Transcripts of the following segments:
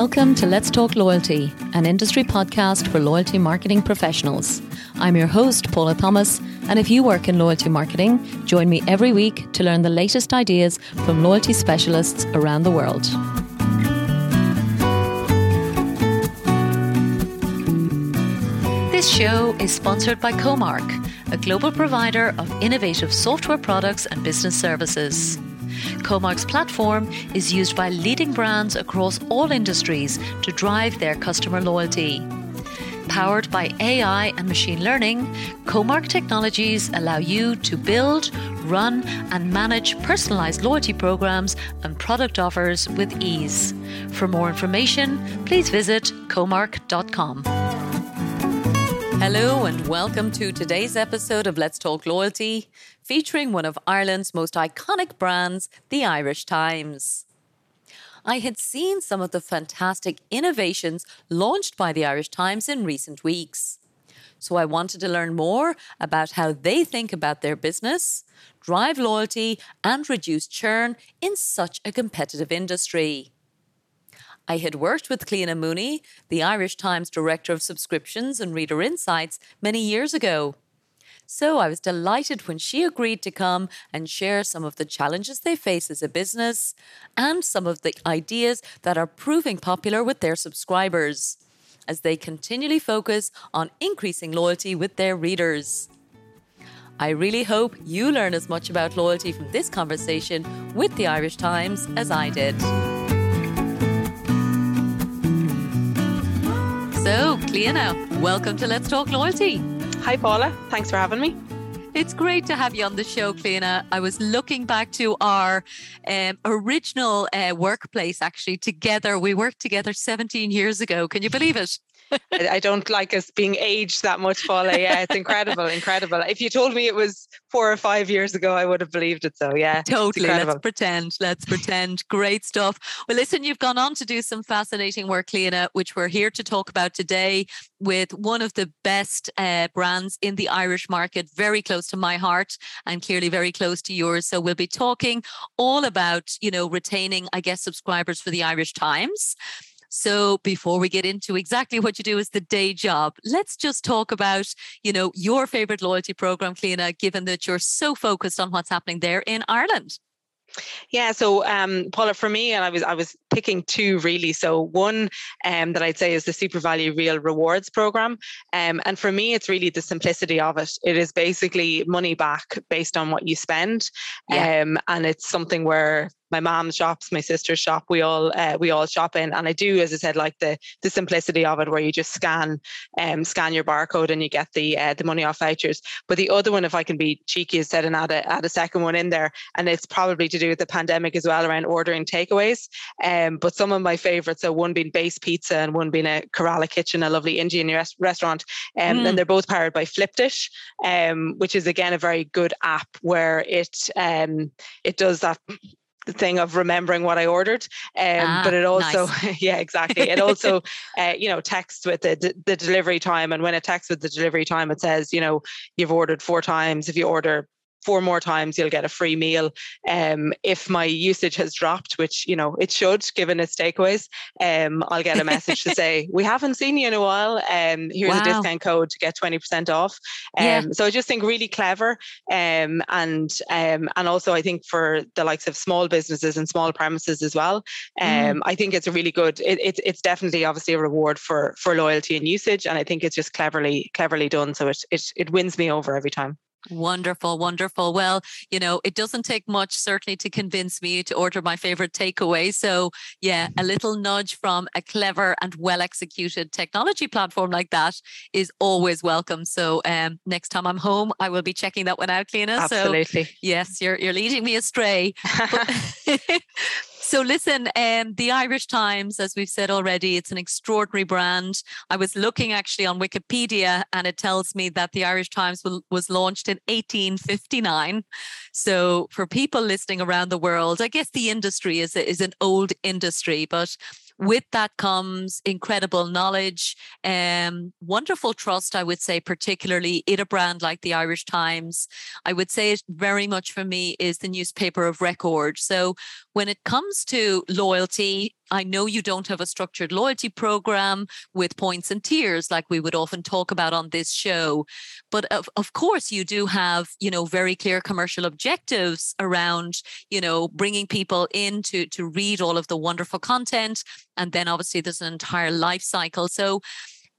Welcome to Let's Talk Loyalty, an industry podcast for loyalty marketing professionals. I'm your host, Paula Thomas, and if you work in loyalty marketing, join me every week to learn the latest ideas from loyalty specialists around the world. This show is sponsored by Comarch, a global provider of innovative software products and business services. Comarch's platform is used by leading brands across all industries to drive their customer loyalty. Powered by AI and machine learning, Comarch technologies allow you to build, run, and manage personalized loyalty programs and product offers with ease. For more information, please visit comarch.com. Hello, and welcome to today's episode of Let's Talk Loyalty, featuring one of Ireland's most iconic brands, the Irish Times. I had seen some of the fantastic innovations launched by the Irish Times in recent weeks. So I wanted to learn more about how they think about their business, drive loyalty, and reduce churn in such a competitive industry. I had worked with Cliona Mooney, the Irish Times Director of Subscriptions and Reader Insights, many years ago. So I was delighted when she agreed to come and share some of the challenges they face as a business and some of the ideas that are proving popular with their subscribers as they continually focus on increasing loyalty with their readers. I really hope you learn as much about loyalty from this conversation with the Irish Times as I did. Cliona, welcome to Let's Talk Loyalty. Hi, Paula. Thanks for having me. It's great to have you on the show, Cliona. I was looking back to our um, original uh, workplace, actually, together. We worked together 17 years ago. Can you believe it? I don't like us being aged that much, Paula. Yeah, it's incredible, incredible. If you told me it was four or five years ago, I would have believed it. So, yeah. Totally. Let's pretend. Let's pretend. Great stuff. Well, listen, you've gone on to do some fascinating work, Cliona, which we're here to talk about today with one of the best uh, brands in the Irish market, very close to my heart and clearly very close to yours. So, we'll be talking all about, you know, retaining, I guess, subscribers for the Irish Times. So before we get into exactly what you do as the day job, let's just talk about, you know, your favorite loyalty program, Cliona, given that you're so focused on what's happening there in Ireland. Yeah, so um, Paula, for me, and I was I was picking two really. So one um, that I'd say is the SuperValu Real Rewards program, um, and for me, it's really the simplicity of it. It is basically money back based on what you spend, yeah. um, and it's something where my mom shops, my sister's shop, we all uh, we all shop in, and I do, as I said, like the the simplicity of it, where you just scan um scan your barcode and you get the uh, the money off vouchers. But the other one, if I can be cheeky, is said and add a add a second one in there, and it's probably to do with the pandemic as well around ordering takeaways. Um, but some of my favourites, so one being Base Pizza and one being a Kerala Kitchen, a lovely Indian res- restaurant, um, mm. and they're both powered by Flipdish, um, which is again a very good app where it um it does that thing of remembering what I ordered. Um, ah, but it also, nice. yeah, exactly. It also, uh, you know, texts with the, the delivery time. And when it texts with the delivery time, it says, you know, you've ordered four times. If you order four more times you'll get a free meal um, if my usage has dropped which you know it should given its takeaways um, i'll get a message to say we haven't seen you in a while um, here's wow. a discount code to get 20% off yeah. Um, so i just think really clever um, and um, and also i think for the likes of small businesses and small premises as well mm. i think it's a really good it, it, it's definitely obviously a reward for for loyalty and usage and i think it's just cleverly cleverly done so it it, it wins me over every time Wonderful, wonderful. Well, you know, it doesn't take much certainly to convince me to order my favorite takeaway. So, yeah, a little nudge from a clever and well executed technology platform like that is always welcome. So, um, next time I'm home, I will be checking that one out, Cliona. Absolutely. So, yes, you're you're leading me astray. So listen, um, the Irish Times, as we've said already, it's an extraordinary brand. I was looking actually on Wikipedia, and it tells me that the Irish Times was launched in 1859. So for people listening around the world, I guess the industry is is an old industry, but with that comes incredible knowledge, um, wonderful trust, I would say, particularly in a brand like the Irish Times. I would say it very much for me is the newspaper of record. So when it comes to loyalty, I know you don't have a structured loyalty program with points and tiers like we would often talk about on this show. But of, of course, you do have, you know, very clear commercial objectives around, you know, bringing people in to, to read all of the wonderful content. And then obviously there's an entire life cycle. So,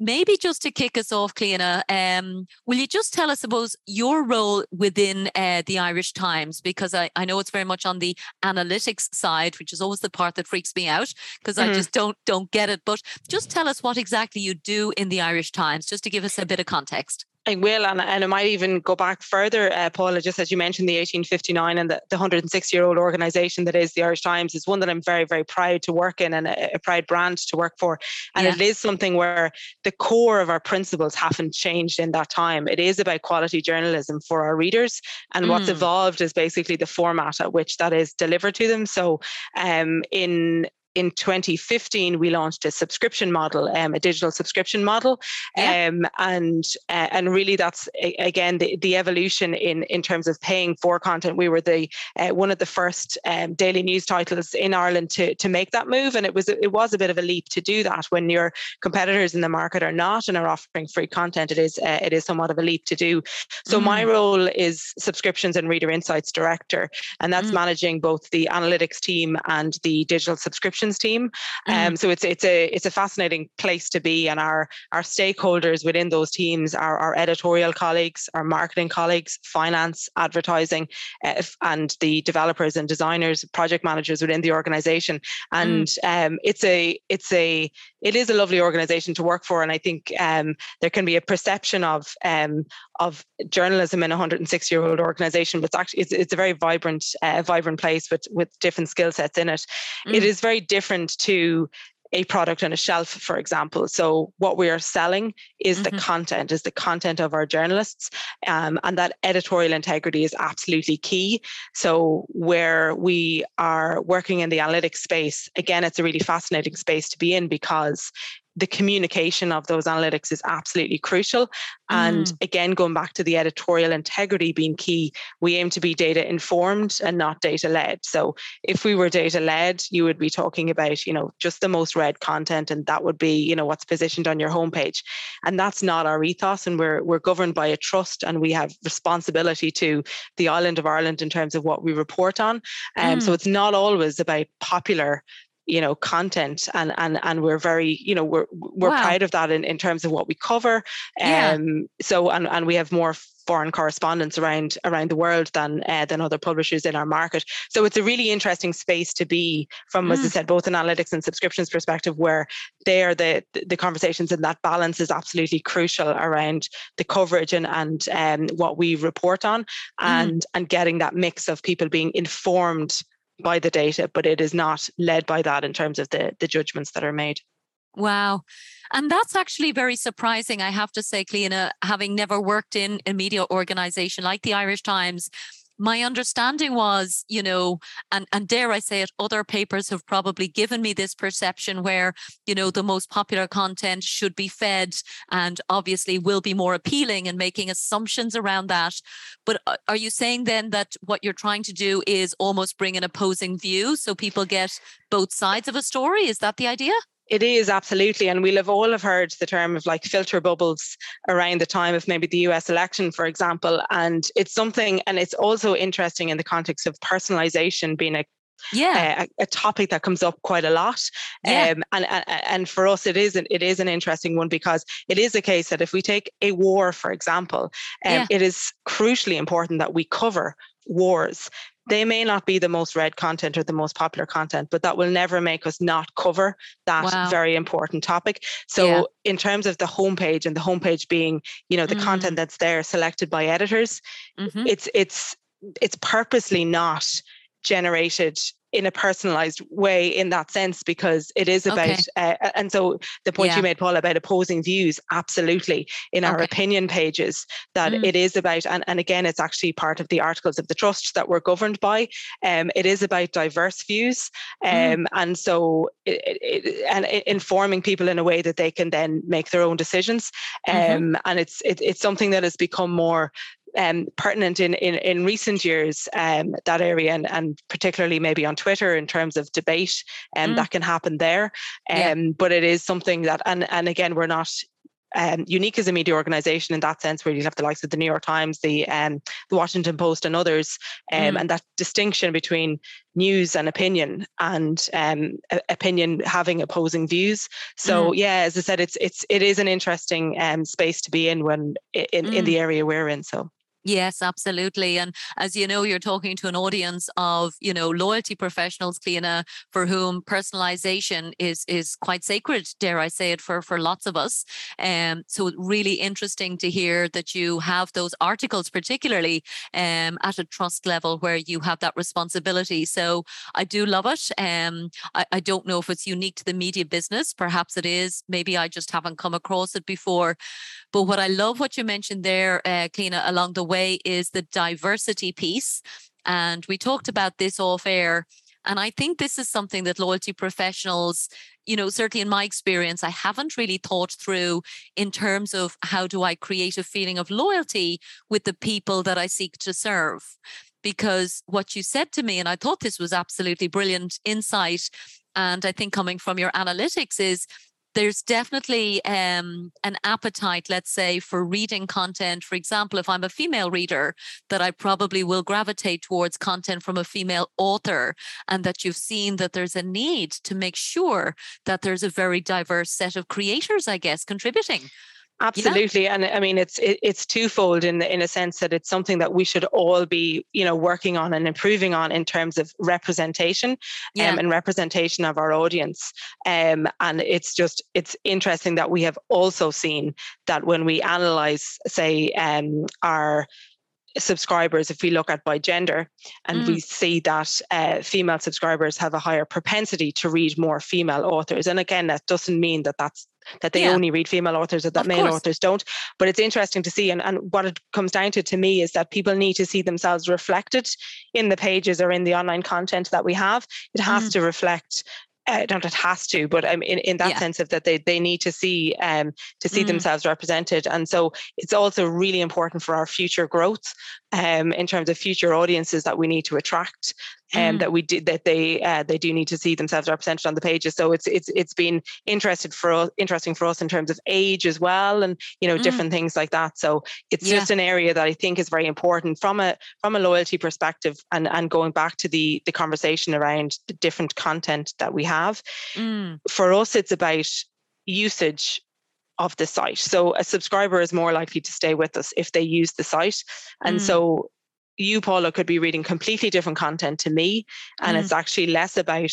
maybe just to kick us off, Cliona, um, will you just tell us, suppose, your role within uh, the Irish Times? Because I, I know it's very much on the analytics side, which is always the part that freaks me out because mm-hmm. I just don't don't get it. But just tell us what exactly you do in the Irish Times, just to give us a bit of context. I will, and, and I might even go back further, uh, Paula, just as you mentioned the 1859 and the, the 106 year old organisation that is the Irish Times is one that I'm very, very proud to work in and a, a proud brand to work for. And yeah. it is something where the core of our principles haven't changed in that time. It is about quality journalism for our readers. And mm. what's evolved is basically the format at which that is delivered to them. So um, in in 2015 we launched a subscription model um, a digital subscription model yeah. um, and uh, and really that's again the, the evolution in in terms of paying for content we were the uh, one of the first um, daily news titles in Ireland to to make that move and it was it was a bit of a leap to do that when your competitors in the market are not and are offering free content it is uh, it is somewhat of a leap to do so mm. my role is subscriptions and reader insights director and that's mm. managing both the analytics team and the digital subscription team. Mm-hmm. Um, so it's it's a it's a fascinating place to be, and our our stakeholders within those teams are our editorial colleagues, our marketing colleagues, finance, advertising, uh, and the developers and designers, project managers within the organization. And mm. um, it's a it's a it is a lovely organization to work for, and I think um, there can be a perception of um, of journalism in a 106 year old organization, but it's actually it's, it's a very vibrant uh, vibrant place with with different skill sets in it. Mm. It is very different to a product on a shelf, for example. So what we are selling is mm-hmm. the content, is the content of our journalists, um, and that editorial integrity is absolutely key. So where we are working in the analytics space, again, it's a really fascinating space to be in because the communication of those analytics is absolutely crucial. And mm. again, going back to the editorial integrity being key, we aim to be data informed and not data led. So if we were data led, you would be talking about, you know, just the most read content, and that would be, you know, what's positioned on your homepage. And that's not our ethos. And we're we're governed by a trust and we have responsibility to the island of Ireland in terms of what we report on. Um, mm. So it's not always about popular you know content and and and we're very you know we're we're wow. proud of that in, in terms of what we cover um yeah. so and and we have more foreign correspondents around around the world than uh, than other publishers in our market so it's a really interesting space to be from mm. as i mm. said both analytics and subscriptions perspective where there the the conversations and that balance is absolutely crucial around the coverage and and um, what we report on mm. and mm. and getting that mix of people being informed by the data, but it is not led by that in terms of the, the judgments that are made. Wow. And that's actually very surprising, I have to say, Cliona, having never worked in a media organization like the Irish Times my understanding was, you know, and, and dare I say it, other papers have probably given me this perception where, you know, the most popular content should be fed and obviously will be more appealing and making assumptions around that. But are you saying then that what you're trying to do is almost bring an opposing view so people get both sides of a story? Is that the idea? It is absolutely, and we'll have all have heard the term of like filter bubbles around the time of maybe the U.S. election, for example. And it's something, and it's also interesting in the context of personalization being a yeah a, a, topic that comes up quite a lot yeah. um, and, and and for us it is an, it is an interesting one because it is a case that if we take a war for example um, yeah. it is crucially important that we cover wars they may not be the most read content or the most popular content, but that will never make us not cover that wow. very important topic. So, yeah. in terms of the homepage and the homepage being, you know, the mm-hmm. content that's there selected by editors, mm-hmm. it's it's it's purposely not generated in a personalized way in that sense because it is about okay. uh, and so the point yeah. you made paul about opposing views absolutely in our okay. opinion pages that mm. it is about and, and again it's actually part of the articles of the trust that we're governed by um, it is about diverse views mm. um, mm. and so it, it, and it, informing people in a way that they can then make their own decisions mm-hmm. um, mm-hmm. and it's it, it's something that has become more um, pertinent in, in, in recent years, um, that area, and, and particularly maybe on Twitter in terms of debate um, mm. that can happen there. Um, yeah. But it is something that, and, and again, we're not um, unique as a media organization in that sense, where you have the likes of the New York Times, the um, the Washington Post, and others, um, mm. and that distinction between news and opinion, and um, opinion having opposing views. So mm. yeah, as I said, it's it's it is an interesting um, space to be in when in, mm. in the area we're in. So Yes, absolutely. And as you know, you're talking to an audience of, you know, loyalty professionals, Cliona, for whom personalization is is quite sacred, dare I say it, for for lots of us. Um, so really interesting to hear that you have those articles, particularly um, at a trust level where you have that responsibility. So I do love it. Um, I, I don't know if it's unique to the media business. Perhaps it is. Maybe I just haven't come across it before. But what I love what you mentioned there, uh, along the way is the diversity piece. And we talked about this off air. And I think this is something that loyalty professionals, you know, certainly in my experience, I haven't really thought through in terms of how do I create a feeling of loyalty with the people that I seek to serve. Because what you said to me, and I thought this was absolutely brilliant insight, and I think coming from your analytics is there's definitely um, an appetite, let's say, for reading content. For example, if I'm a female reader, that I probably will gravitate towards content from a female author, and that you've seen that there's a need to make sure that there's a very diverse set of creators, I guess, contributing. Absolutely, yeah. and I mean it's it, it's twofold in the, in a sense that it's something that we should all be you know working on and improving on in terms of representation yeah. um, and representation of our audience. Um, and it's just it's interesting that we have also seen that when we analyze, say, um, our subscribers if we look at by gender and mm. we see that uh, female subscribers have a higher propensity to read more female authors and again that doesn't mean that that's that they yeah. only read female authors or that of male course. authors don't. But it's interesting to see. And, and what it comes down to to me is that people need to see themselves reflected in the pages or in the online content that we have. It has mm. to reflect uh, not it has to, but um, in, in that yeah. sense of that they, they need to see um, to see mm. themselves represented. And so it's also really important for our future growth um, in terms of future audiences that we need to attract and um, mm. that we do that they uh, they do need to see themselves represented on the pages. So it's it's it's been interested for us, interesting for us in terms of age as well, and you know mm. different things like that. So it's yeah. just an area that I think is very important from a from a loyalty perspective, and and going back to the the conversation around the different content that we have. Mm. For us, it's about usage of the site. So a subscriber is more likely to stay with us if they use the site. And mm. so you, Paula, could be reading completely different content to me. And mm. it's actually less about,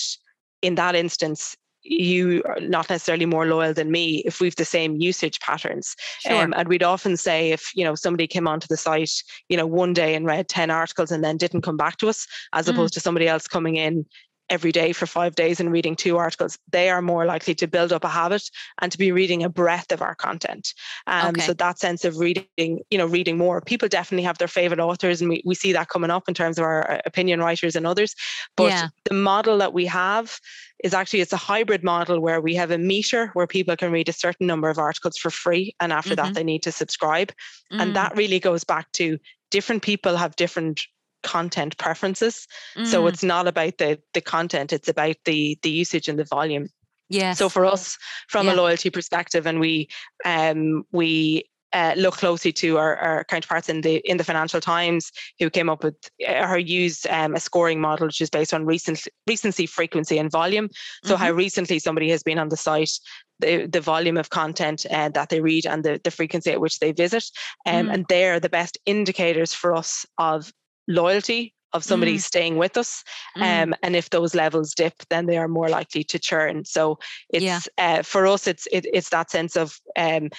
in that instance, you are not necessarily more loyal than me if we've the same usage patterns. Sure. Um, and we'd often say if, you know, somebody came onto the site, you know, one day and read 10 articles and then didn't come back to us, as mm. opposed to somebody else coming in every day for five days and reading two articles, they are more likely to build up a habit and to be reading a breadth of our content. Um, okay. So that sense of reading, you know, reading more. People definitely have their favorite authors, and we, we see that coming up in terms of our uh, opinion writers and others. But yeah. the model that we have is actually it's a hybrid model where we have a meter where people can read a certain number of articles for free, and after mm-hmm. that they need to subscribe. Mm. And that really goes back to different people have different content preferences. Mm. So it's not about the the content, it's about the the usage and the volume. Yeah. So for us, from yeah. a loyalty perspective, and we um we uh, look closely to our, our, counterparts in the in the Financial Times, who came up with uh, or used um, a scoring model, which is based on recent recency, frequency, and volume. So mm-hmm. how recently somebody has been on the site, the the volume of content uh, that they read, and the the frequency at which they visit, um, mm. and they're the best indicators for us of loyalty of somebody mm. staying with us. Mm. Um, and if those levels dip, then they are more likely to churn. So it's yeah. uh, for us, it's it, it's that sense of um,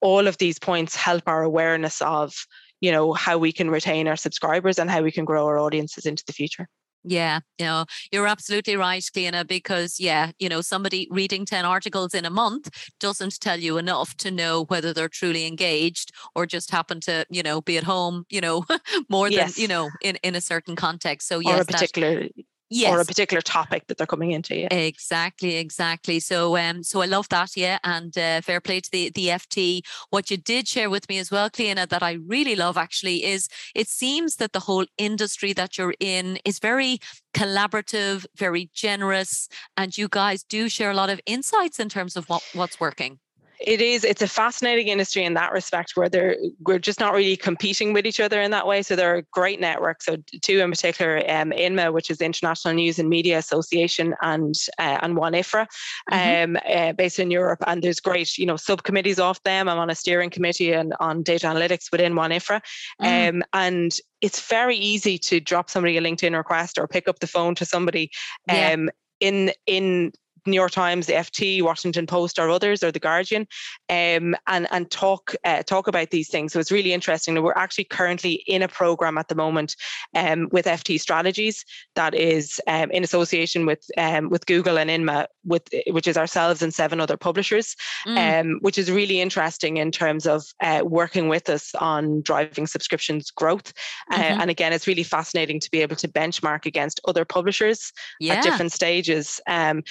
all of these points help our awareness of you know how we can retain our subscribers and how we can grow our audiences into the future. Yeah, you know, you're absolutely right, Cliona, because yeah, you know, somebody reading 10 articles in a month doesn't tell you enough to know whether they're truly engaged or just happen to, you know, be at home, you know, more yes. than, you know, in, in a certain context. So yes, or a particular yes. or a particular topic that they're coming into. Yeah. Exactly, exactly. So, um, so I love that. Yeah, and uh, fair play to the the FT. What you did share with me as well, Cliona, that I really love actually is it seems that the whole industry that you're in is very collaborative, very generous, and you guys do share a lot of insights in terms of what what's working it is it's a fascinating industry in that respect where they're we're just not really competing with each other in that way so there are great networks so two in particular um, INMA which is the International News and Media Association and uh, and WAN-IFRA mm-hmm. um, uh, based in Europe and there's great you know subcommittees off them I'm on a steering committee and on data analytics within WAN-IFRA mm. um, and it's very easy to drop somebody a LinkedIn request or pick up the phone to somebody yeah. um, in in New York Times, the FT, Washington Post, or others, or the Guardian, um, and and talk uh, talk about these things. So it's really interesting. That we're actually currently in a program at the moment um, with FT Strategies that is um, in association with um, with Google and INMA, with which is ourselves and seven other publishers, mm. Um, which is really interesting in terms of uh, working with us on driving subscriptions growth. Uh, mm-hmm. And again, it's really fascinating to be able to benchmark against other publishers yeah. at different stages. Um,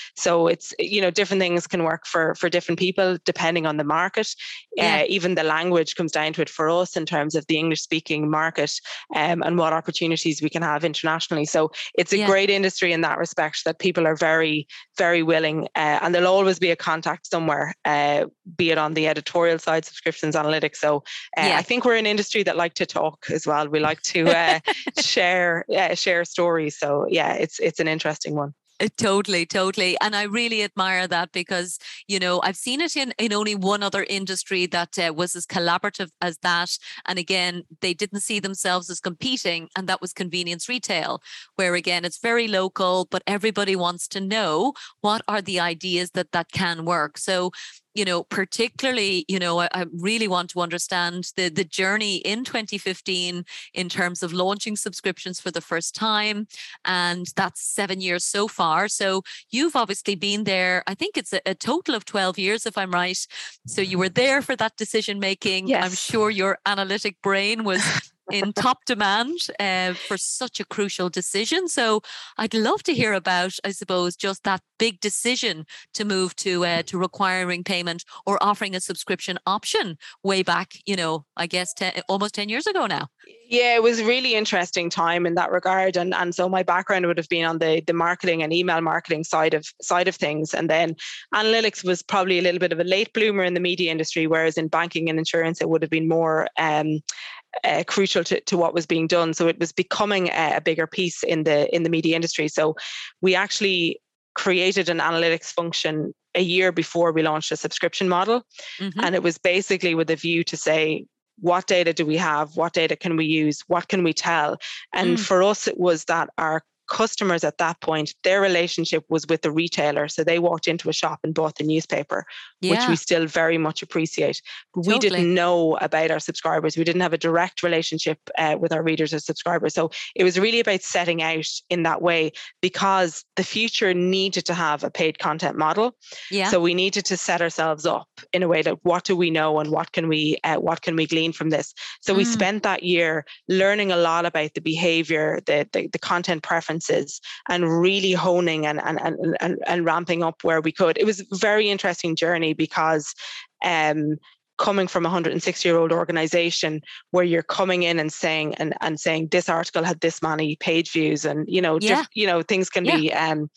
so it's you know different things can work for for different people depending on the market yeah. uh, even the language comes down to it for us in terms of the english speaking market um, and what opportunities we can have internationally so it's a yeah. great industry in that respect that people are very very willing uh, and there'll always be a contact somewhere uh, be it on the editorial side subscriptions analytics so uh, yeah. i think we're an industry that like to talk as well we like to uh, share share stories so yeah it's it's an interesting one uh, totally, totally. And I really admire that because, you know, I've seen it in, in only one other industry that uh, was as collaborative as that. And again, they didn't see themselves as competing, and that was convenience retail, where again, it's very local, but everybody wants to know what are the ideas that that can work. So you know, particularly, you know, I, I, really want to understand the the journey in 2015 in terms of launching subscriptions for the first time, and that's seven years so far. So you've obviously been there. I think it's a, a total of 12 years, if I'm right. So you were there for that decision making. Yes. I'm sure your analytic brain was in top demand uh, for such a crucial decision. So I'd love to hear about, I suppose, just that big decision to move to uh, to requiring payment or offering a subscription option way back, you know, I guess ten, almost 10 years ago now. Yeah, it was a really interesting time in that regard. And and so my background would have been on the the marketing and email marketing side of side of things. And then analytics was probably a little bit of a late bloomer in the media industry, whereas in banking and insurance it would have been more um, uh, crucial to, to what was being done. So it was becoming a, a bigger piece in the in the media industry. So we actually created an analytics function a year before we launched a subscription model, mm-hmm. and it was basically with a view to say what data do we have what data can we use what can we tell and mm. for us it was that our customers at that point, their relationship was with the retailer. So they walked into a shop and bought the newspaper, yeah. which we still very much appreciate. Totally. we didn't know about our subscribers. We didn't have a direct relationship uh, with our readers or subscribers. So it was really about setting out in that way because the future needed to have a paid content model. Yeah. So we needed to set ourselves up in a way that what do we know and what can we uh, what can we glean from this. So mm. we spent that year learning a lot about the behavior, the, the, the content preference differences and really honing and, and, and, and, and ramping up where we could. It was a very interesting journey because um, coming from a 106 year old organization where you're coming in and saying and, and saying this article had this many page views and you know yeah. you know things can yeah. be um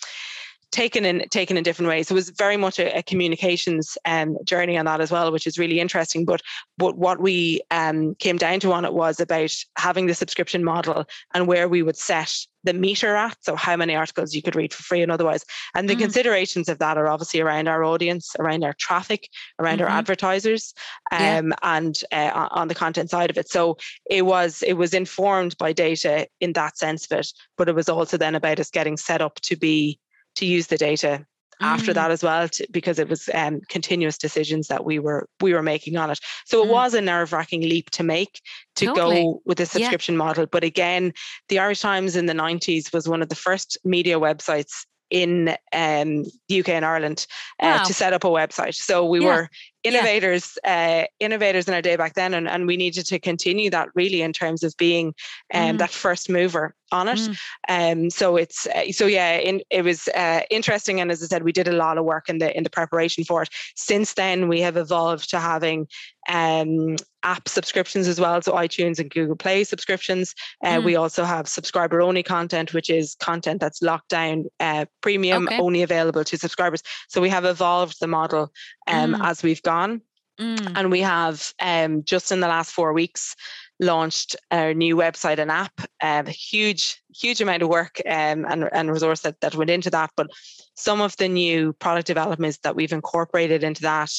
taken in taken in different ways. It was very much a, a communications um, journey on that as well, which is really interesting. But but what we um, came down to on it was about having the subscription model and where we would set the meter at, so how many articles you could read for free and otherwise. And the mm. considerations of that are obviously around our audience, around our traffic, around mm-hmm. our advertisers, um, yeah. and uh, on the content side of it. So it was it was informed by data in that sense of it, but it was also then about us getting set up to be to use the data after mm. that as well to, because it was um, continuous decisions that we were we were making on it so it mm. was a nerve-wracking leap to make to totally. go with the subscription yeah. model but again the irish times in the 90s was one of the first media websites in um, the UK and Ireland uh, wow. to set up a website. So we yeah. were innovators, yeah. uh, innovators in our day back then, and, and we needed to continue that really in terms of being um, mm. that first mover on it. Mm. Um, so it's uh, so yeah, in, it was uh, interesting, and as I said, we did a lot of work in the in the preparation for it. Since then, we have evolved to having um, app subscriptions as well, so iTunes and Google Play subscriptions. Uh, mm. We also have subscriber only content, which is content that's locked down, uh, premium, okay. only available to subscribers. So we have evolved the model um, mm. as we've gone. Mm. And we have um, just in the last four weeks launched our new website and app. Um, a huge, huge amount of work um, and, and resource that, that went into that. But some of the new product developments that we've incorporated into that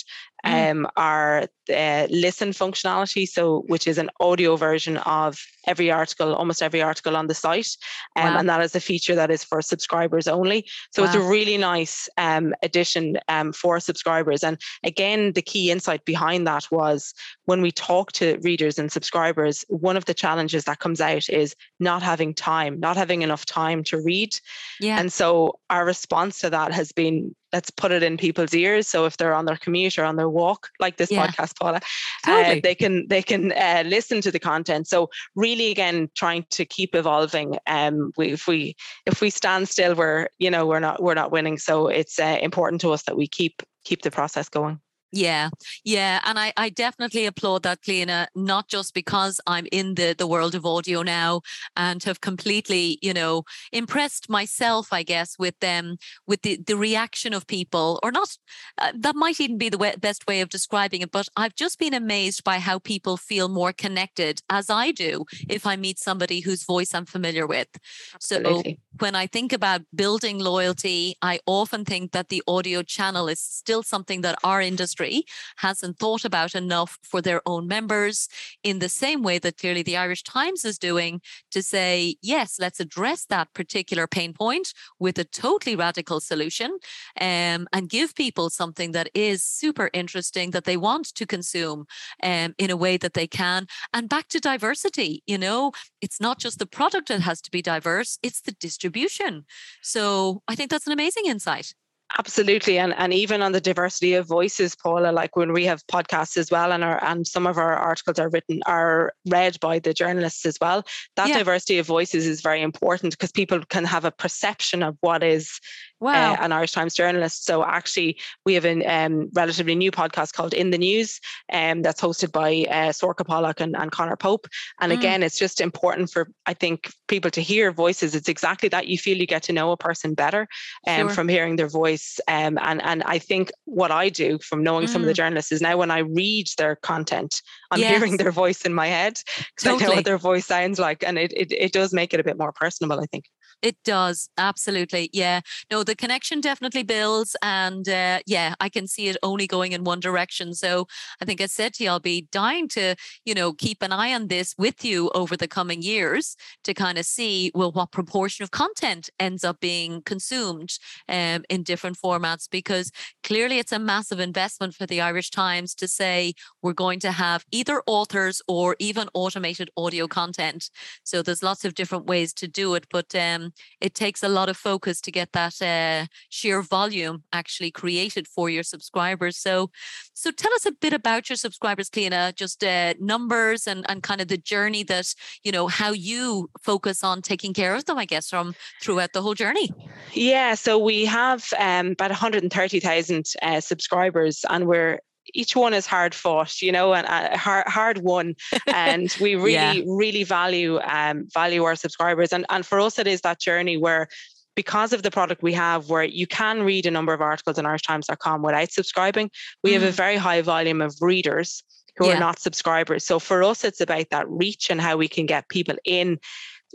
mm. um, are the listen functionality, so which is an audio version of every article, almost every article on the site, um, wow. and that is a feature that is for subscribers only. So wow. it's a really nice um, addition um, for subscribers. And again, the key insight behind that was when we talk to readers and subscribers, one of the challenges that comes out is not having time, not having enough time to read. Yeah. And so our response to that has been let's put it in people's ears. So if they're on their commute or on their walk, like this yeah. podcast, Paula, uh, totally. uh, they can they can uh, listen to the content. So really, again, trying to keep evolving. Um, we, if we if we stand still, we're you know we're not we're not winning. So it's uh, important to us that we keep keep the process going. Yeah, yeah, and I, I definitely applaud that, Cliona, not just because I'm in the the world of audio now and have completely, you know, impressed myself, I guess, with them, with the the reaction of people, or not. Uh, that might even be the way, best way of describing it. But I've just been amazed by how people feel more connected, as I do, if I meet somebody whose voice I'm familiar with. Absolutely. So when I think about building loyalty, I often think that the audio channel is still something that our industry industry hasn't thought about enough for their own members in the same way that clearly the Irish Times is doing to say, yes, let's address that particular pain point with a totally radical solution um, and give people something that is super interesting that they want to consume um, in a way that they can. And back to diversity, you know, it's not just the product that has to be diverse, it's the distribution. So I think that's an amazing insight. Absolutely, and and even on the diversity of voices, Paula, like when we have podcasts as well, and our and some of our articles are written are read by the journalists as well. That yeah. diversity of voices is very important because people can have a perception of what is uh, wow. uh, an Irish Times journalist. So actually, we have a um, relatively new podcast called In the News, um, that's hosted by uh, Sorcha Pollak and, and Conor Pope. And mm. again, it's just important for I think people to hear voices. It's exactly that you feel you get to know a person better um, sure. from hearing their voice. Um, and and I think what I do from knowing mm. some of the mm. journalists is now when I read their content, I'm yes. hearing their voice in my head because totally. I know what their voice sounds like, and it, it it does make it a bit more personable. I think. It does. Absolutely. Yeah. No, the connection definitely builds. And uh, yeah, I can see it only going in one direction. So I think I said to you, I'll be dying to, you know, keep an eye on this with you over the coming years to kind of see, well, what proportion of content ends up being consumed um, in different formats, because clearly it's a massive investment for the Irish Times to say we're going to have either authors or even automated audio content. So there's lots of different ways to do it. But um, it takes a lot of focus to get that uh, sheer volume actually created for your subscribers. So, so tell us a bit about your subscribers, Cliona, just uh, numbers and, and kind of the journey that, you know, how you focus on taking care of them, I guess, from throughout the whole journey. Yeah, so we have um, about 130,000 uh, subscribers and we're each one is hard fought, you know, and uh, hard hard won. And we really, yeah. really value um, value our subscribers. And and for us, it is that journey where because of the product we have where you can read a number of articles on irishtimes.com without subscribing we mm. have a mm. very high volume of readers who yeah. are not subscribers so for us it's about that reach and how we can get people in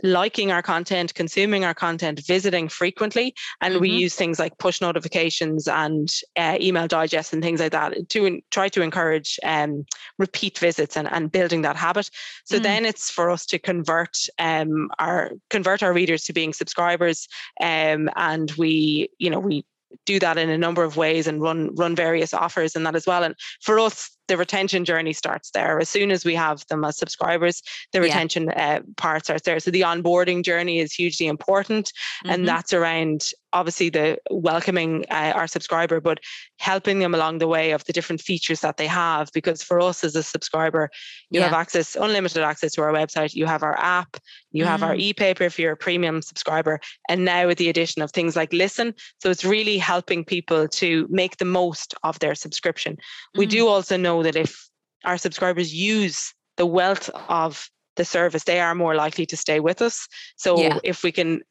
liking our content, consuming our content, visiting frequently. And mm-hmm. we use things like push notifications and uh, email digests and things like that to in, try to encourage um, repeat visits and, and building that habit. So mm. then it's for us to convert um, our convert our readers to being subscribers. Um, and we, you know, we do that in a number of ways and run run various offers and that as well. And for us, the retention journey starts there. As soon as we have them as subscribers, the retention yeah. uh, part starts there. So the onboarding journey is hugely important, mm-hmm. and that's around obviously the welcoming uh, our subscriber, but helping them along the way of the different features that they have. Because for us as a subscriber, you yeah. have access, unlimited access to our website. You have our app, you mm. have our mm. e-paper if you're a premium subscriber, and now with the addition of things like Listen, so it's really helping people to make the most of their subscription. Mm. We do mm. also know that if our subscribers use the wealth of the service, they are more likely to stay with us. So yeah. if we can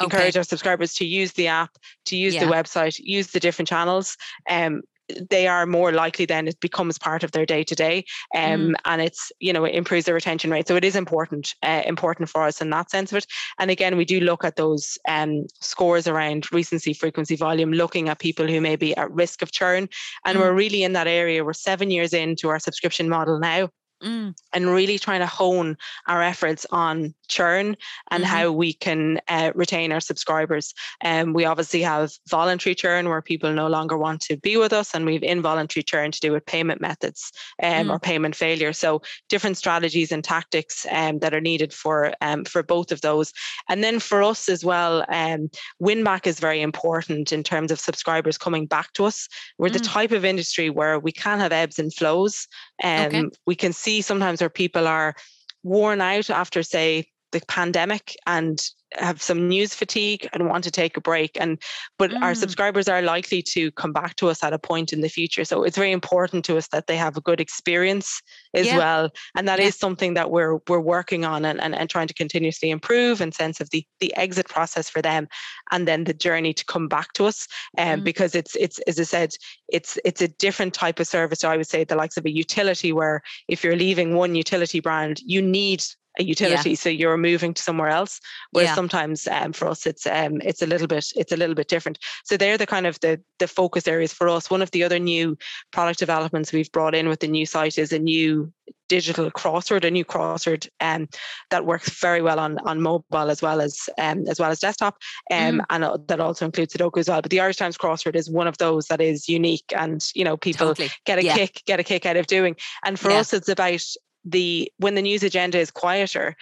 encourage okay. our subscribers to use the app, to use yeah. the website, use the different channels, um, they are more likely then it becomes part of their day to day um and it's you know it improves their retention rate. So it is important uh, important for us in that sense of it. And again we do look at those um scores around recency frequency volume looking at people who may be at risk of churn. And mm. we're really in that area. We're seven years into our subscription model now Mm. and really trying to hone our efforts on churn and mm-hmm. how we can uh, retain our subscribers. And um, we obviously have voluntary churn where people no longer want to be with us, and we've involuntary churn to do with payment methods um, mm. or payment failure. So different strategies and tactics um, that are needed for um, for both of those. And then for us as well, um, win back is very important in terms of subscribers coming back to us. We're mm. the type of industry where we can have ebbs and flows. and okay. We can see sometimes where people are worn out after, say, the pandemic and have some news fatigue and want to take a break and but mm. our subscribers are likely to come back to us at a point in the future so it's very important to us that they have a good experience as yeah. well and that yeah. is something that we're we're working on and, and, and trying to continuously improve in sense of the the exit process for them and then the journey to come back to us um, mm. because it's it's as i said it's it's a different type of service so i would say the likes of a utility where if you're leaving one utility brand you need a utility yeah. so you're moving to somewhere else whereas yeah. sometimes um, for us it's um, it's a little bit it's a little bit different so they're the kind of the the focus areas for us one of the other new product developments we've brought in with the new site is a new digital crossword a new crossword um, that works very well on on mobile as well as um, as well as desktop um, mm. and uh, that also includes Sudoku as well but the Irish Times crossword is one of those that is unique and you know people totally. get a yeah. kick get a kick out of doing and for us it's about the when the news agenda is quieter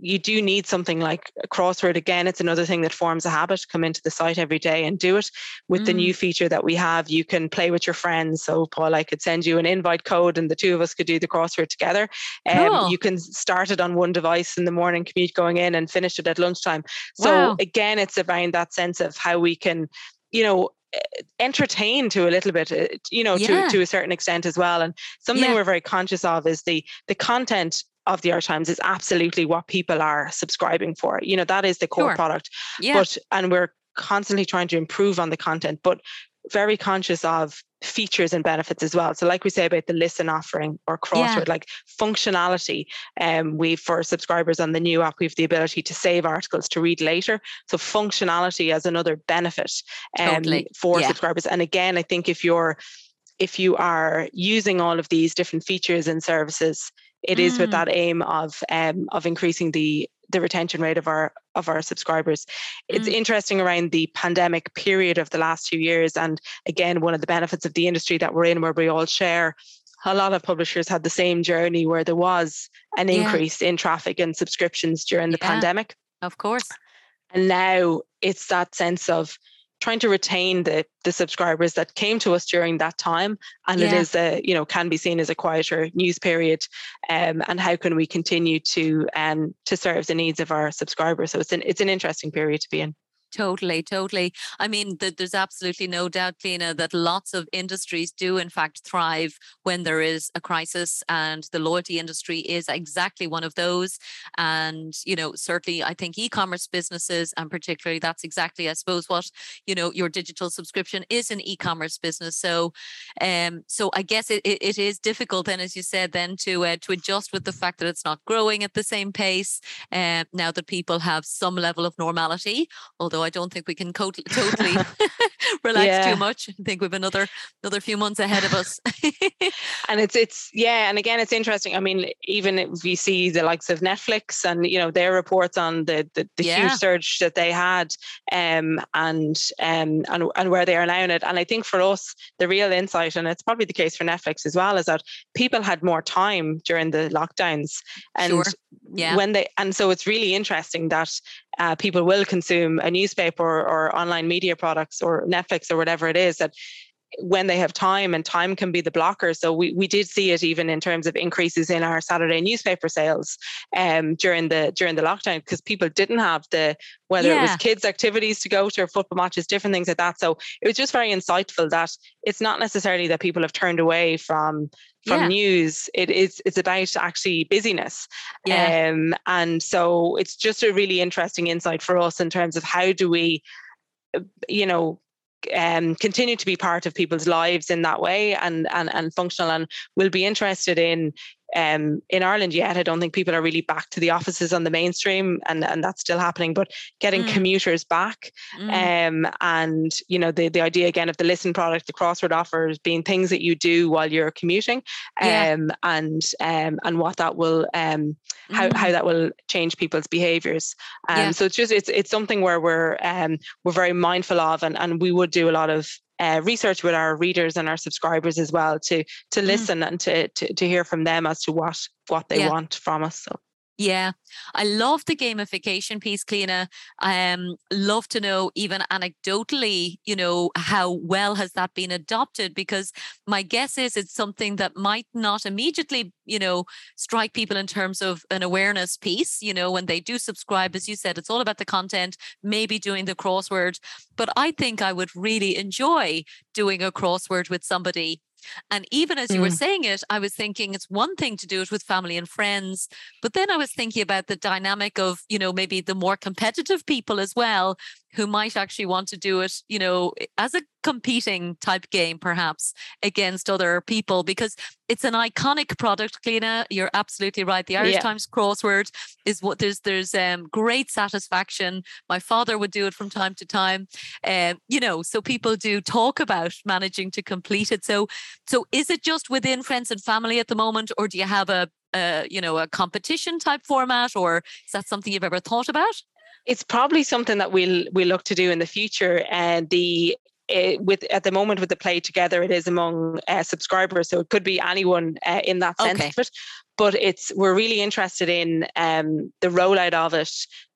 you do need something like a crossword again it's another thing that forms a habit come into the site every day and do it with mm. the new mm. feature that we have you can play with your friends so paul i could send you an invite code and the two of us could do the crossword together um, cool. you can start it on one device in the morning commute going in and finish it at lunchtime so wow. again it's around that sense of how we can you know entertain to a little bit uh, you know yeah. to to a certain extent as well and something yeah. we're very conscious of is the the content of the Irish Times is absolutely what people are subscribing for you know that is the core sure. product yeah. but and we're constantly trying to improve on the content but very conscious of features and benefits as well. So, like we say about the listen offering or crossword, yeah. like functionality, um, we for subscribers on the new app, we have the ability to save articles to read later. So, functionality as another benefit um, totally. for yeah. subscribers. And again, I think if you're if you are using all of these different features and services, it mm. is with mm. that aim of um, of increasing the the retention rate of our of our subscribers. It's mm. interesting around the pandemic period of the last two years, and again, one of the benefits of the industry that we're in, where we all share. A lot of publishers had the same journey where there was an yeah. increase in traffic and subscriptions during the yeah, pandemic. Of course. And now it's that sense of trying to retain the the subscribers that came to us during that time. And yeah. it is a you know can be seen as a quieter news period um, and how can we continue to um to serve the needs of our subscribers. So it's an it's an interesting period to be in Totally, totally. I mean, th- there's absolutely no doubt, Cliona, that lots of industries do, in fact, thrive when there is a crisis, and the loyalty industry is exactly one of those. And you know, certainly, I think e-commerce businesses, and particularly, that's exactly, I suppose, what you know, your digital subscription is an e-commerce business. So, um, so I guess it, it, it is difficult, then, as you said, then to uh, to adjust with the fact that it's not growing at the same pace. Uh, now that people have some level of normality, although so I don't think we can totally, totally relax yeah. too much. I think we've another another few months ahead of us. and it's it's yeah, and again, it's interesting. I mean, even if we see the likes of Netflix and you know their reports on the the, the yeah. huge surge that they had, um, and um, and and where they are now in it. And I think for us, the real insight, and it's probably the case for Netflix as well, is that people had more time during the lockdowns, and sure. yeah. when they and so it's really interesting that uh, people will consume a newspaper or, or online media products or Netflix or whatever it is that when they have time and time can be the blocker so we, we did see it even in terms of increases in our saturday newspaper sales um, during the during the lockdown because people didn't have the whether yeah. it was kids activities to go to or football matches different things like that so it was just very insightful that it's not necessarily that people have turned away from from yeah. news it is it's about actually busyness yeah. Um, and so it's just a really interesting insight for us in terms of how do we uh, you know um, continue to be part of people's lives in that way and and and functional and we'll be interested in um, in Ireland yet. I don't think people are really back to the offices on the mainstream, and, and that's still happening. But getting mm. commuters back, mm. um, and you know the the idea again of the listen product, the crossword offers being things that you do while you're commuting, um, yeah. and um, and what that will um, how mm. how that will change people's behaviours. Um, yeah. So it's just it's it's something where we're um, we're very mindful of, and and we would do a lot of uh, research with our readers and our subscribers as well to to mm. listen mm. and to, to to hear from them as to what what they yeah. want from us. So. Yeah, I love the gamification piece, Cliona. Um, love to know even anecdotally, you know, how well has that been adopted? Because my guess is it's something that might not immediately, you know, strike people in terms of an awareness piece. You know, when they do subscribe, as you said, it's all about the content, maybe doing the crossword. But I think I would really enjoy doing a crossword with somebody and even as you mm. were saying it, I was thinking it's one thing to do it with family and friends, but then I was thinking about the dynamic of, you know, maybe the more competitive people as well who might actually want to do it, you know, as a competing type game, perhaps against other people, because it's an iconic product, Cliona. You're absolutely right. The Irish yeah. Times crossword is what there's there's um, great satisfaction. My father would do it from time to time. Um, you know, so people do talk about managing to complete it. So so is it just within friends and family at the moment, or do you have a a, you know a competition type format or is that something you've ever thought about it's probably something that we'll we look to do in the future. And the uh, with at the moment with the play together, it is among uh, subscribers, so it could be anyone uh, in that sense okay. of it but it's we're really interested in um, the rollout of it.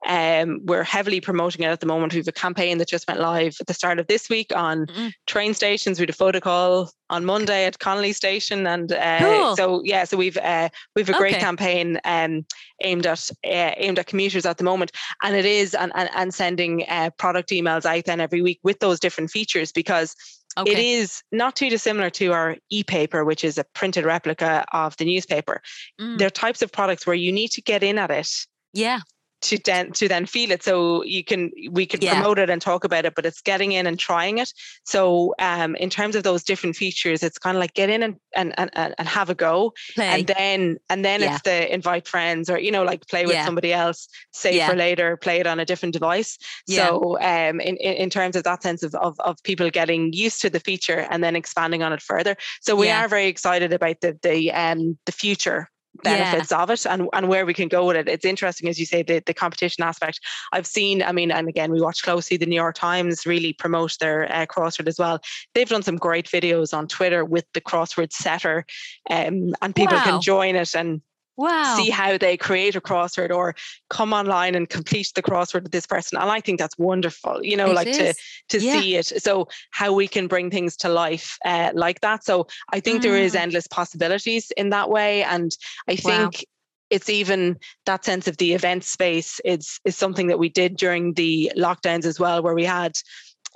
Um, we're heavily promoting it at the moment. We have a campaign that just went live at the start of this week on mm train stations. We had a photo call on Monday at Connolly Station, and uh, cool. so yeah, so we've uh, we've a great okay. campaign um, aimed at uh, aimed at commuters at the moment, and it is and and, and sending uh, product emails out then every week with those different features because Okay. It is not too dissimilar to our e-paper, which is a printed replica of the newspaper. Mm. There are types of products where you need to get in at it. Yeah to then to then feel it so you can we can yeah. promote it and talk about it but it's getting in and trying it so um in terms of those different features it's kind of like get in and and and, and have a go play. and then and then yeah. it's the invite friends or you know like play with yeah. somebody else save for later play it on a different device so um in, in terms of that sense of, of of people getting used to the feature and then expanding on it further so we are very excited about the the um the future benefits yeah. of it and, and where we can go with it. It's interesting, as you say, the, the competition aspect. I've seen, I mean, and again, we watch closely, the New York Times really promote their uh, crossword as well. They've done some great videos on Twitter with the crossword setter um, and people wow. can join it and Wow. See how they create a crossword or come online and complete the crossword with this person. And I think that's wonderful, you know, it like is. to to yeah. see it. So how we can bring things to life uh, like that. So I think mm. there is mm. endless possibilities in that way. And I think wow. it's even that sense of the event space is is something that we did during the lockdowns as well, where we had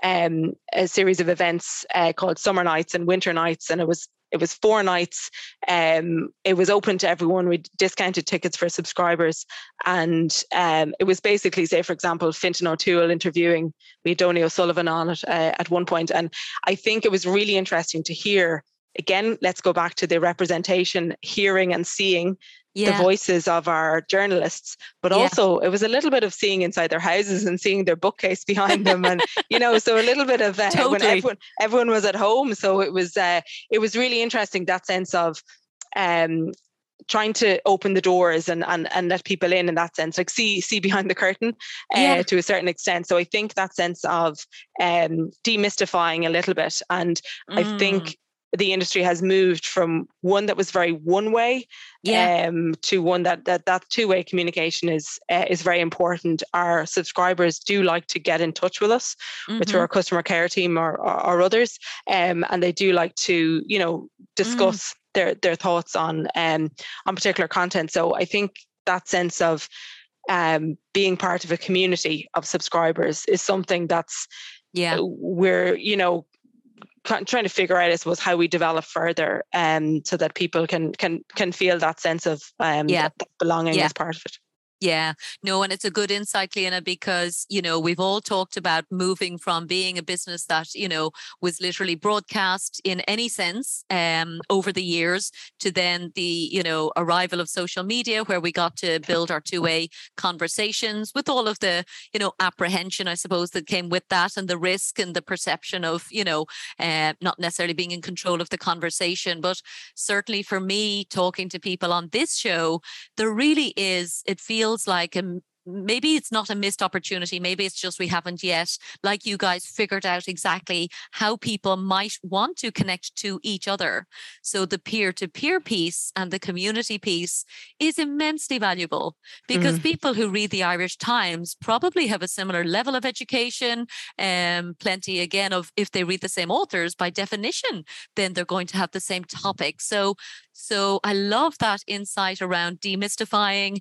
um, a series of events uh, called summer nights and winter nights and it was it was four nights. Um, it was open to everyone. We discounted tickets for subscribers, and um, it was basically, say, for example, Fintan O'Toole interviewing we had Donie O'Sullivan on it uh, at one point, and I think it was really interesting to hear. Again, let's go back to the representation, hearing and seeing yeah. the voices of our journalists, but yeah. also it was a little bit of seeing inside their houses and seeing their bookcase behind them, and you know, so a little bit of uh, totally. when everyone everyone was at home. So it was uh, it was really interesting that sense of um, trying to open the doors and, and and let people in in that sense like see see behind the curtain uh, yeah. to a certain extent so i think that sense of um, demystifying a little bit and mm. i think mm. The industry has moved from one that was very one way yeah. um, to one that that, that two way communication is uh, is very important. Our subscribers do like to get in touch with us, mm-hmm. with our customer care team or, or, or others, um, and they do like to you know mm. discuss. Mm their their thoughts on um, on particular content. So I think that sense of um, being part of a community of subscribers is something that's yeah uh, we're you know trying to figure out, I suppose, how we develop further, um, so that people can can can feel that sense of um, yeah. belonging yeah. as part of it. Yeah, no, and it's a good insight, Cliona, because, you know, we've all talked about moving from being a business that, you know, was literally broadcast in any sense um, over the years to then the, you know, arrival of social media where we got to build our two way conversations with all of the, you know, apprehension, I suppose, that came with that and the risk and the perception of, you know, uh, not necessarily being in control of the conversation. But certainly for me, talking to people on this show, there really is, it feels feels like a maybe it's not a missed opportunity. Maybe it's just we haven't yet, like you guys, figured out exactly how people might want to connect to each other. So the peer to peer piece and the community piece is immensely valuable because mm. people who read the Irish Times probably have a similar level of education. Um, plenty again of if they read the same authors, by definition, then they're going to have the same topic. So so I love that insight around demystifying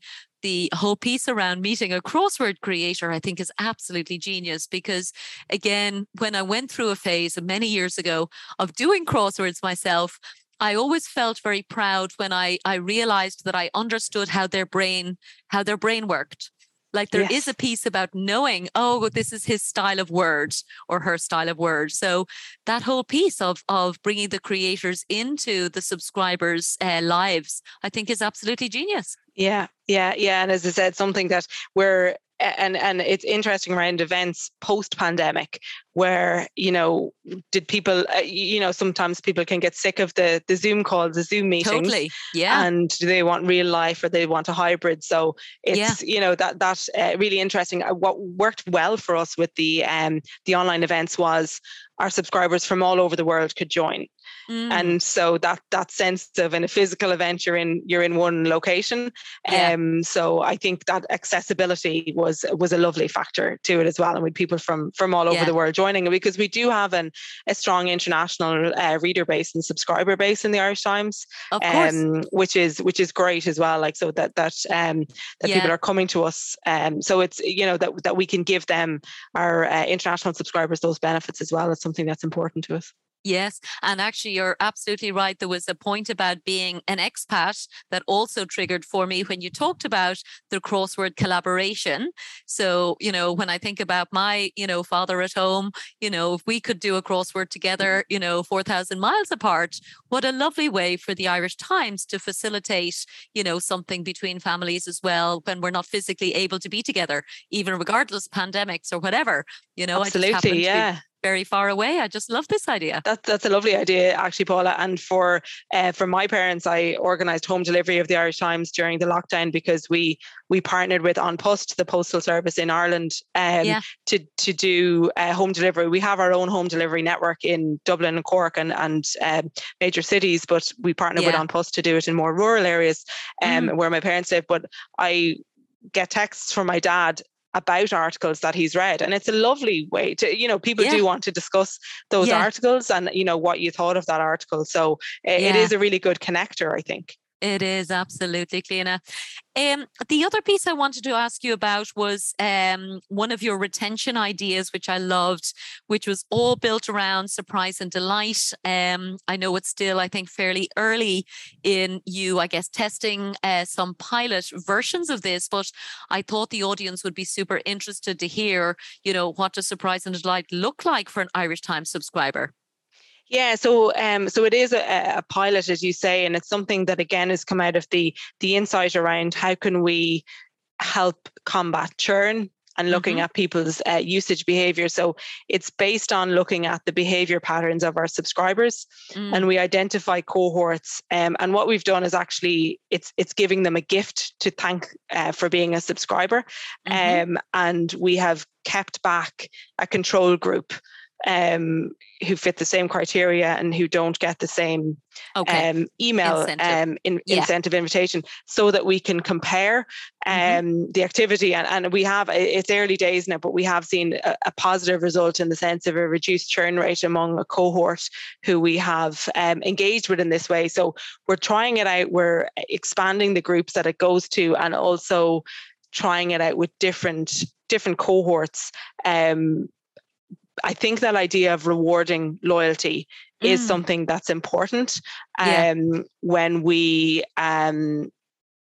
the whole piece around meeting a crossword creator, I think is absolutely genius because, again, when I went through a phase many years ago of doing crosswords myself, I always felt very proud when I, I realized that I understood how their brain how their brain worked. Like there yes. is a piece about knowing, oh, this is his style of words or her style of words. So that whole piece of of bringing the creators into the subscribers' uh, lives, I think, is absolutely genius. Yeah, yeah, yeah. And as I said, something that we're and and it's interesting around events post pandemic where you know did people uh, you know sometimes people can get sick of the the zoom calls the zoom meetings totally yeah and do they want real life or they want a hybrid so it's yeah. you know that that uh, really interesting uh, what worked well for us with the um the online events was our subscribers from all over the world could join Mm. And so that that sense of in a physical event, you're in you're in one location. Yeah. Um, so I think that accessibility was was a lovely factor to it as well, and with people from from all over yeah. the world joining because we do have an a strong international uh, reader base and subscriber base in the Irish Times, of course. Um, which is which is great as well. Like so that that um that yeah. people are coming to us. Um, so it's you know that that we can give them our uh, international subscribers those benefits as well. It's something that's important to us. Yes. And actually, you're absolutely right. There was a point about being an expat that also triggered for me when you talked about the crossword collaboration. So, you know, when I think about my, you know, father at home, you know, if we could do a crossword together, you know, 4,000 miles apart, what a lovely way for the Irish Times to facilitate, you know, something between families as well when we're not physically able to be together, even regardless pandemics or whatever. You know, absolutely, yeah very far away. I just love this idea. That, that's a lovely idea, actually, Paula. And for uh, for my parents, I organised home delivery of the Irish Times during the lockdown because we we partnered with An Post, the postal service in Ireland, um, yeah. to to do uh, home delivery. We have our own home delivery network in Dublin and Cork and and um, major cities, but we partner yeah. with An Post to do it in more rural areas, um, mm. where my parents live. But I get texts from my dad about articles that he's read and it's a lovely way to you know people yeah. do want to discuss those yeah. articles and you know what you thought of that article so eh, it, yeah. it is a really good connector i think it is absolutely, Cliona. Um, the other piece I wanted to ask you about was um, one of your retention ideas, which I loved, which was all built around surprise and delight. Um, I know it's still, I think, fairly early in you, I guess, testing uh, some pilot versions of this, but I thought the audience would be super interested to hear, you know, what does surprise and delight look like for an Irish Times subscriber? Yeah, so um, so it is a, a, pilot, as you say, and it's something that again has come out of the the insight around how can we help combat churn and looking mm-hmm. at people's uh, usage behavior. So it's based on looking at the behavior patterns of our subscribers, mm. and we identify cohorts. Um, and what we've done is actually it's it's giving them a gift to thank uh, for being a subscriber, mm-hmm. um, and we have kept back a control group um, who fit the same criteria and who don't get the same okay. um, email incentive. Um, in, yeah. incentive invitation so that we can compare mm-hmm. um, the activity and, and we have it's early days now but we have seen a, a, positive result in the sense of a reduced churn rate among a cohort who we have um, engaged with in this way so we're trying it out we're expanding the groups that it goes to and also trying it out with different different cohorts um, I think that idea of rewarding loyalty mm. is something that's important um, yeah. when we um,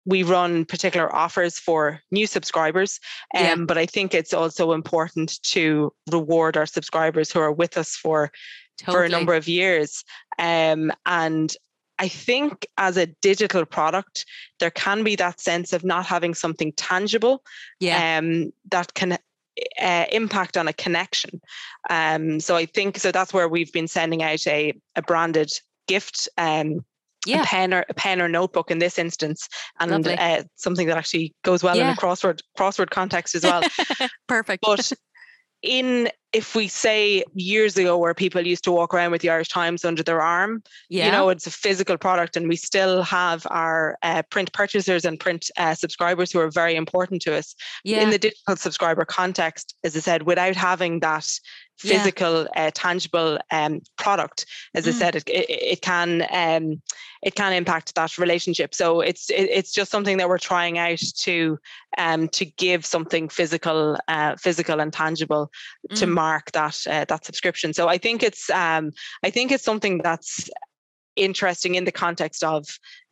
we run particular offers for new subscribers. Um, yeah. But I think it's also important to reward our subscribers who are with us for totally. for a number of years. Um, and I think as a digital product, there can be that sense of not having something tangible yeah. um, that can uh, impact on a connection. Um, so I think so that's where we've been sending out a, a branded gift. Um, yeah. a pen or a pen or notebook in this instance, and uh, something that actually goes well yeah. in a crossword crossword context as well. Perfect. But in if we say years ago where people used to walk around with the Irish Times under their arm, yeah. you know, it's a physical product, and we still have our uh, print purchasers and print uh, subscribers who are very important to us. Yeah. In the digital subscriber context, as I said, without having that physical, yeah. uh, tangible um, product. As mm. I said, it, it, it can um, it can impact that relationship. So it's it, it's just something that we're trying out to um, to give something physical, uh, physical and tangible mm. to mark that uh, that subscription. So I think it's um, I think it's something that's interesting in the context of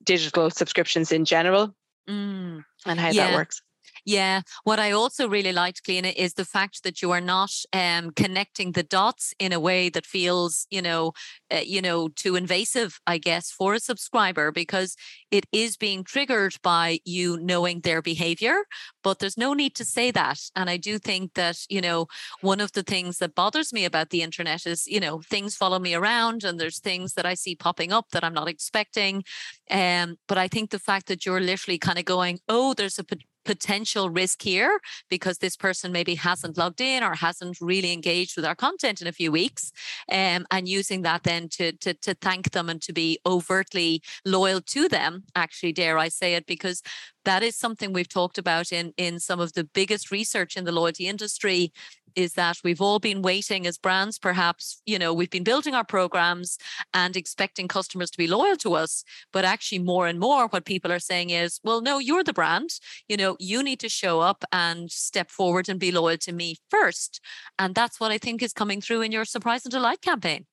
digital subscriptions in general mm. and how yeah. that works. Yeah. What I also really liked, Cliona, is the fact that you are not um, connecting the dots in a way that feels, you know, uh, you know, too invasive, I guess, for a subscriber because it is being triggered by you knowing their behavior. But there's no need to say that. And I do think that, you know, one of the things that bothers me about the internet is, you know, things follow me around and there's things that I see popping up that I'm not expecting. Um, but I think the fact that you're literally kind of going, oh, there's a potential risk here because this person maybe hasn't logged in or hasn't really engaged with our content in a few weeks um, and using that then to, to to thank them and to be overtly loyal to them actually dare i say it because that is something we've talked about in in some of the biggest research in the loyalty industry is that we've all been waiting as brands, perhaps, you know, we've been building our programs and expecting customers to be loyal to us. But actually, more and more, what people are saying is, well, no, you're the brand. You know, you need to show up and step forward and be loyal to me first. And that's what I think is coming through in your Surprise and Delight campaign.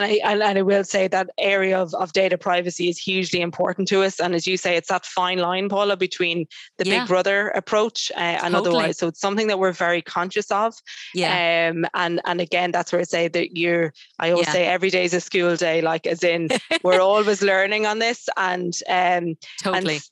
And I, and I will say that area of, of data privacy is hugely important to us. And as you say, it's that fine line, Paula, between the yeah. big brother approach uh, and totally. otherwise. So it's something that we're very conscious of. Yeah. Um, and, and again, that's where I say that you're, I always yeah. say every day is a school day, like as in we're always learning on this and, um, totally. And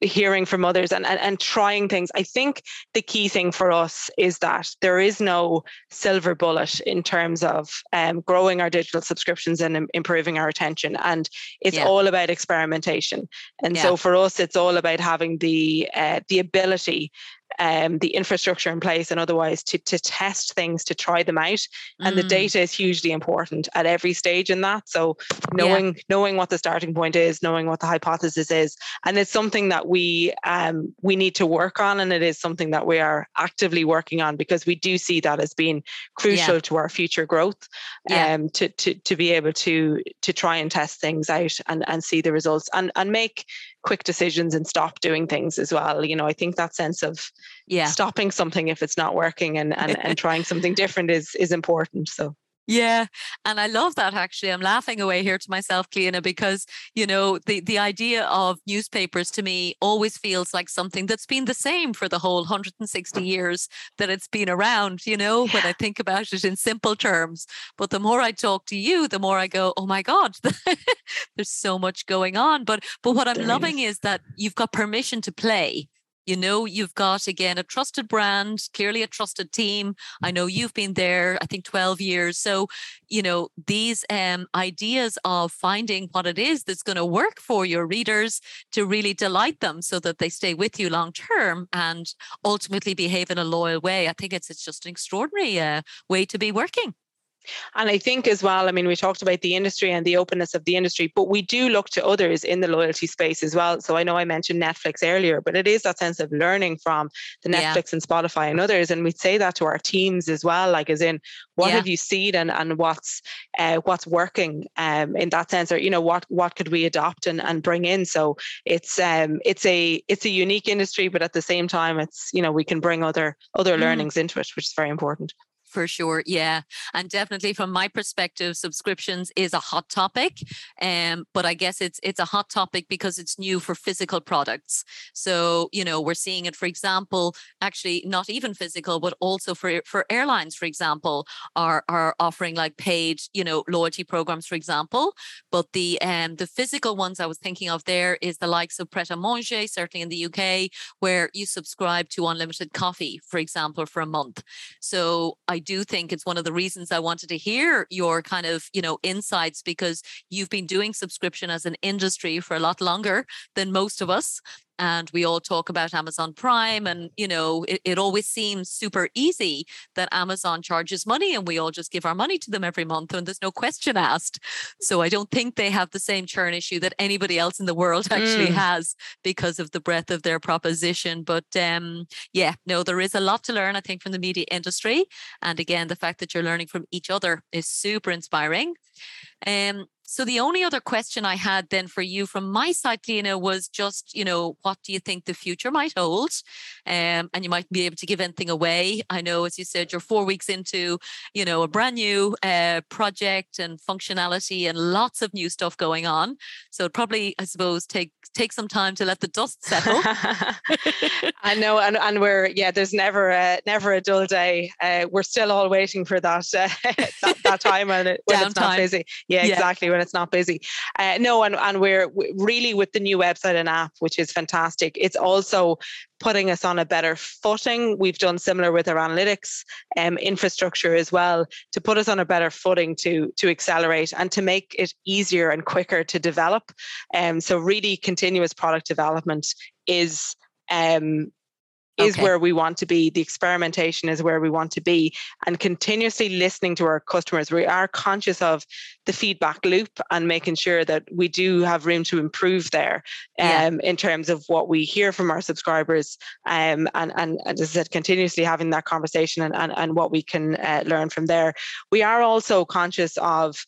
hearing from others and, and, and trying things. I think the key thing for us is that there is no silver bullet in terms of um, growing our digital subscriptions and improving our attention. And it's yeah. all about experimentation. And yeah. so for us, it's all about having the uh, the ability um, the infrastructure in place and otherwise to, to test things, to try them out. And mm. the data is hugely important at every stage in that. So knowing yeah. knowing what the starting point is, knowing what the hypothesis is, and it's something that we um, we need to work on, and it is something that we are actively working on because we do see that as being crucial yeah. to our future growth. Yeah. Um, to to to be able to to try and test things out and and see the results and and make quick decisions and stop doing things as well. You know, I think that sense of yeah stopping something if it's not working and and, and trying something different is is important. So Yeah, and I love that actually. I'm laughing away here to myself, Cliona, because you know the the idea of newspapers to me always feels like something that's been the same for the whole 160 years that it's been around. You know, yeah. when I think about it in simple terms. But the more I talk to you, the more I go, oh my god, there's so much going on. But but what I'm there loving is. is that you've got permission to play you know you've got again a trusted brand clearly a trusted team. I know you've been there i think 12 years. So you know these um, ideas of finding what it is that's going to work for your readers to really delight them so that they stay with you long term and ultimately behave in a loyal way i think it's it's just an extraordinary uh, way to be working and I think as well, I mean, we talked about the industry and the openness of the industry, but we do look to others in the loyalty space as well. So I know I mentioned Netflix earlier, but it is that sense of learning from the Netflix yeah. and Spotify and others. And we'd say that to our teams as well, like as in what yeah. have you seen and, and what's uh, what's working um, in that sense, or you know, what what could we adopt and, and bring in? So it's um it's a it's a unique industry, but at the same time it's, you know, we can bring other other mm. learnings into it, which is very important. For sure, yeah, and definitely from my perspective, subscriptions is a hot topic. Um, but I guess it's it's a hot topic because it's new for physical products. So you know we're seeing it, for example, actually not even physical, but also for for airlines, for example, are are offering like paid you know loyalty programs, for example. But the um the physical ones I was thinking of there is the likes of Pret a Manger, certainly in the UK, where you subscribe to unlimited coffee, for example, for a month. So I do think it's one of the reasons I wanted to hear your kind of, you know, insights because you've been doing subscription as an industry for a lot longer than most of us and we all talk about Amazon Prime and you know it, it always seems super easy that Amazon charges money and we all just give our money to them every month and there's no question asked. So I don't think they have the same churn issue that anybody else in the world actually mm. has because of the breadth of their proposition. But um yeah no there is a lot to learn I think from the media industry. And again the fact that you're learning from each other is super inspiring. Um so the only other question I had then for you from my side, Cliona, was just, you know, what do you think the future might hold? Um, and you might be able to give anything away. I know, as you said, you're four weeks into, you know, a brand new uh, project and functionality and lots of new stuff going on. So probably, I suppose, take take some time to let the dust settle. I know, and, and we're yeah, there's never a never a dull day. Uh, we're still all waiting for that uh, that, that, time when, it, when it's not busy. Yeah, yeah. exactly when it's not busy. Uh, no, and and we're really with the new website and app, which is fantastic. It's also putting us on a better footing. We've done similar with our analytics um, infrastructure as well to put us on a better footing to to accelerate and to make it easier and quicker to develop. Um, so really, continuous product development is um, is okay. where we want to be. The experimentation is where we want to be, and continuously listening to our customers. We are conscious of the feedback loop and making sure that we do have room to improve there yeah. um, in terms of what we hear from our subscribers um, and, and, and as I said, continuously having that conversation and, and, and what we can uh, learn from there. We are also conscious of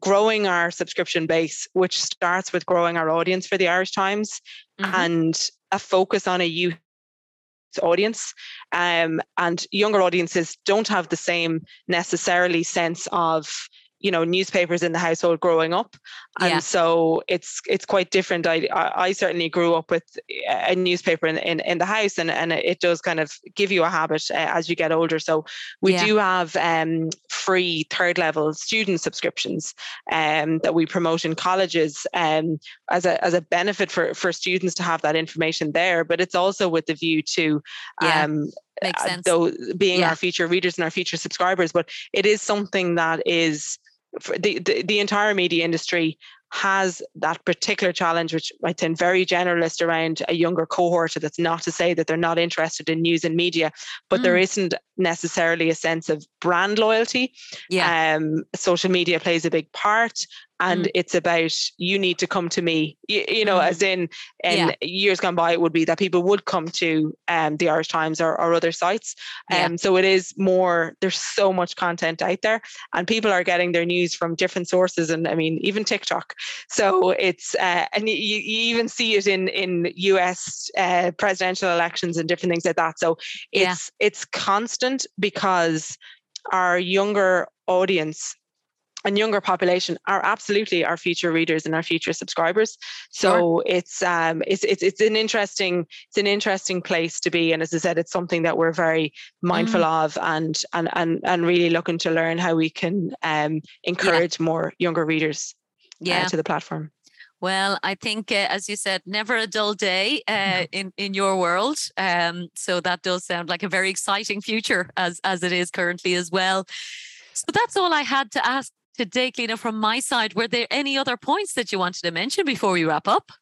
growing our subscription base, which starts with growing our audience for the Irish Times mm-hmm. and a focus on a youth audience um, and younger audiences don't have the same necessarily sense of you know newspapers in the household growing up and yeah. so it's it's quite different I, I certainly grew up with a newspaper in, in, in the house and and it does kind of give you a habit uh, as you get older so we yeah. do have um, free third level student subscriptions um, that we promote in colleges um, as a as a benefit for for students to have that information there but it's also with the view to yeah. um, Makes sense. though being yeah. our future readers and our future subscribers but it is something that is the, the, the entire media industry has that particular challenge, which might sound very generalist around a younger cohort. That's not to say that they're not interested in news and media, but mm. there isn't necessarily a sense of brand loyalty. Yeah. Um, social media plays a big part and mm. it's about you need to come to me you, you know mm. as in in yeah. years gone by it would be that people would come to um, the irish times or, or other sites um, yeah. so it is more there's so much content out there and people are getting their news from different sources and i mean even tiktok so it's uh, and you, you even see it in in us uh, presidential elections and different things like that so it's yeah. it's constant because our younger audience and younger population are absolutely our future readers and our future subscribers. So sure. it's um it's it's it's an interesting it's an interesting place to be. And as I said, it's something that we're very mindful mm. of and and and and really looking to learn how we can um encourage yeah. more younger readers uh, yeah. Uh, to the platform. Well, I think, uh, as you said, never a dull day uh, in in your world. Um, so that does sound like a very exciting future, as as it is currently as well. So that's all I had to ask today, Cliona, from my side. Were there any other points that you wanted to mention before we wrap up?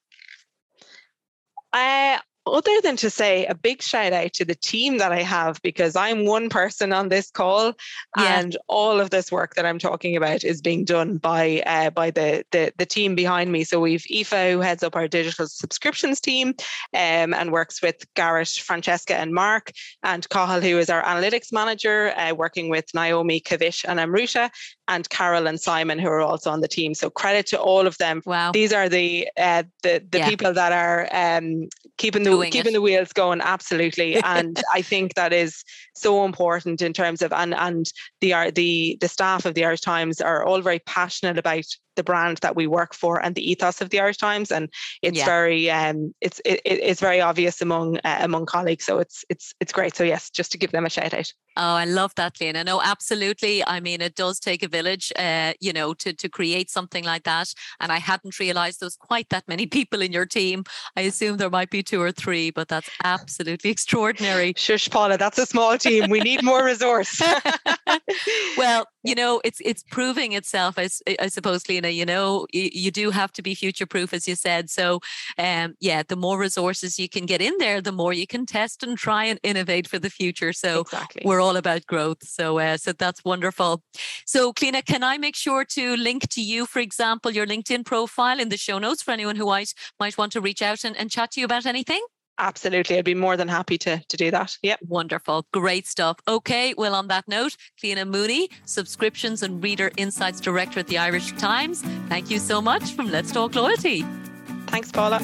Uh, other than to say a big shout out to the team that I have because I'm one person on this call yeah. and all of this work that I'm talking about is being done by uh, by the, the the team behind me. So we've Aoife who heads up our digital subscriptions team um, and works with Garrett, Francesca and Mark and Cathal who is our analytics manager uh, working with Naomi, Kavish and Amruta and Carol and Simon who are also on the team. So credit to all of them. Wow. These are the uh, the the yeah. people that are um, keeping the Doing keeping it. the wheels going absolutely and i think that is so important in terms of and and the the the staff of the irish times are all very passionate about the brand that we work for and the ethos of the Irish Times, and it's yeah. very um, it's it, it's very obvious among uh, among colleagues. So it's it's it's great. So yes, just to give them a shout out. Oh, I love that, Cliona. No, absolutely. I mean, it does take a village, uh, you know, to to create something like that. And I hadn't realised there's quite that many people in your team. I assume there might be two or three, but that's absolutely extraordinary. Shush, Paula, that's a small team. We need more resource. well, you know, it's it's proving itself. I, I suppose, Cliona. You know, you, you do have to be future proof, as you said. So, um, yeah, the more resources you can get in there, the more you can test and try and innovate for the future. So, exactly. we're all about growth. So, uh, so that's wonderful. So, Cliona, can I make sure to link to you, for example, your LinkedIn profile in the show notes for anyone who might might want to reach out and, and chat to you about anything? Absolutely. I'd be more than happy to, to do that. Yep. Wonderful. Great stuff. Okay. Well, on that note, Cliona Mooney, Subscriptions and Reader Insights Director at the Irish Times, thank you so much from Let's Talk Loyalty. Thanks, Paula.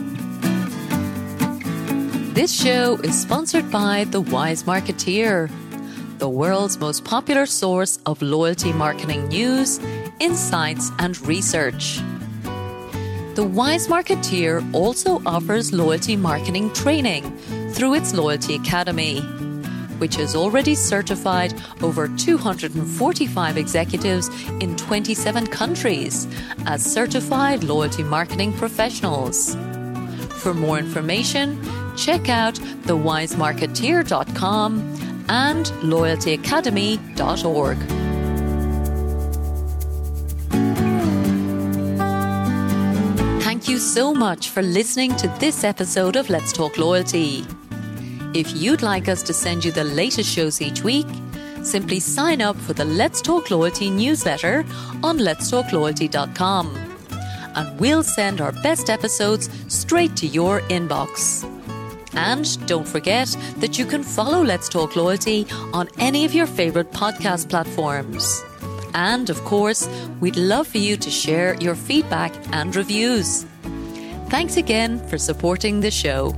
This show is sponsored by The Wise Marketeer, the world's most popular source of loyalty marketing news, insights, and research. The Wise Marketeer also offers loyalty marketing training through its Loyalty Academy, which has already certified over 245 executives in 27 countries as certified loyalty marketing professionals. For more information, check out thewisemarketeer.com and loyaltyacademy.org. you so much for listening to this episode of Let's Talk Loyalty. If you'd like us to send you the latest shows each week, simply sign up for the Let's Talk Loyalty newsletter on letstalkloyalty.com and we'll send our best episodes straight to your inbox. And don't forget that you can follow Let's Talk Loyalty on any of your favourite podcast platforms. And of course, we'd love for you to share your feedback and reviews. Thanks again for supporting the show.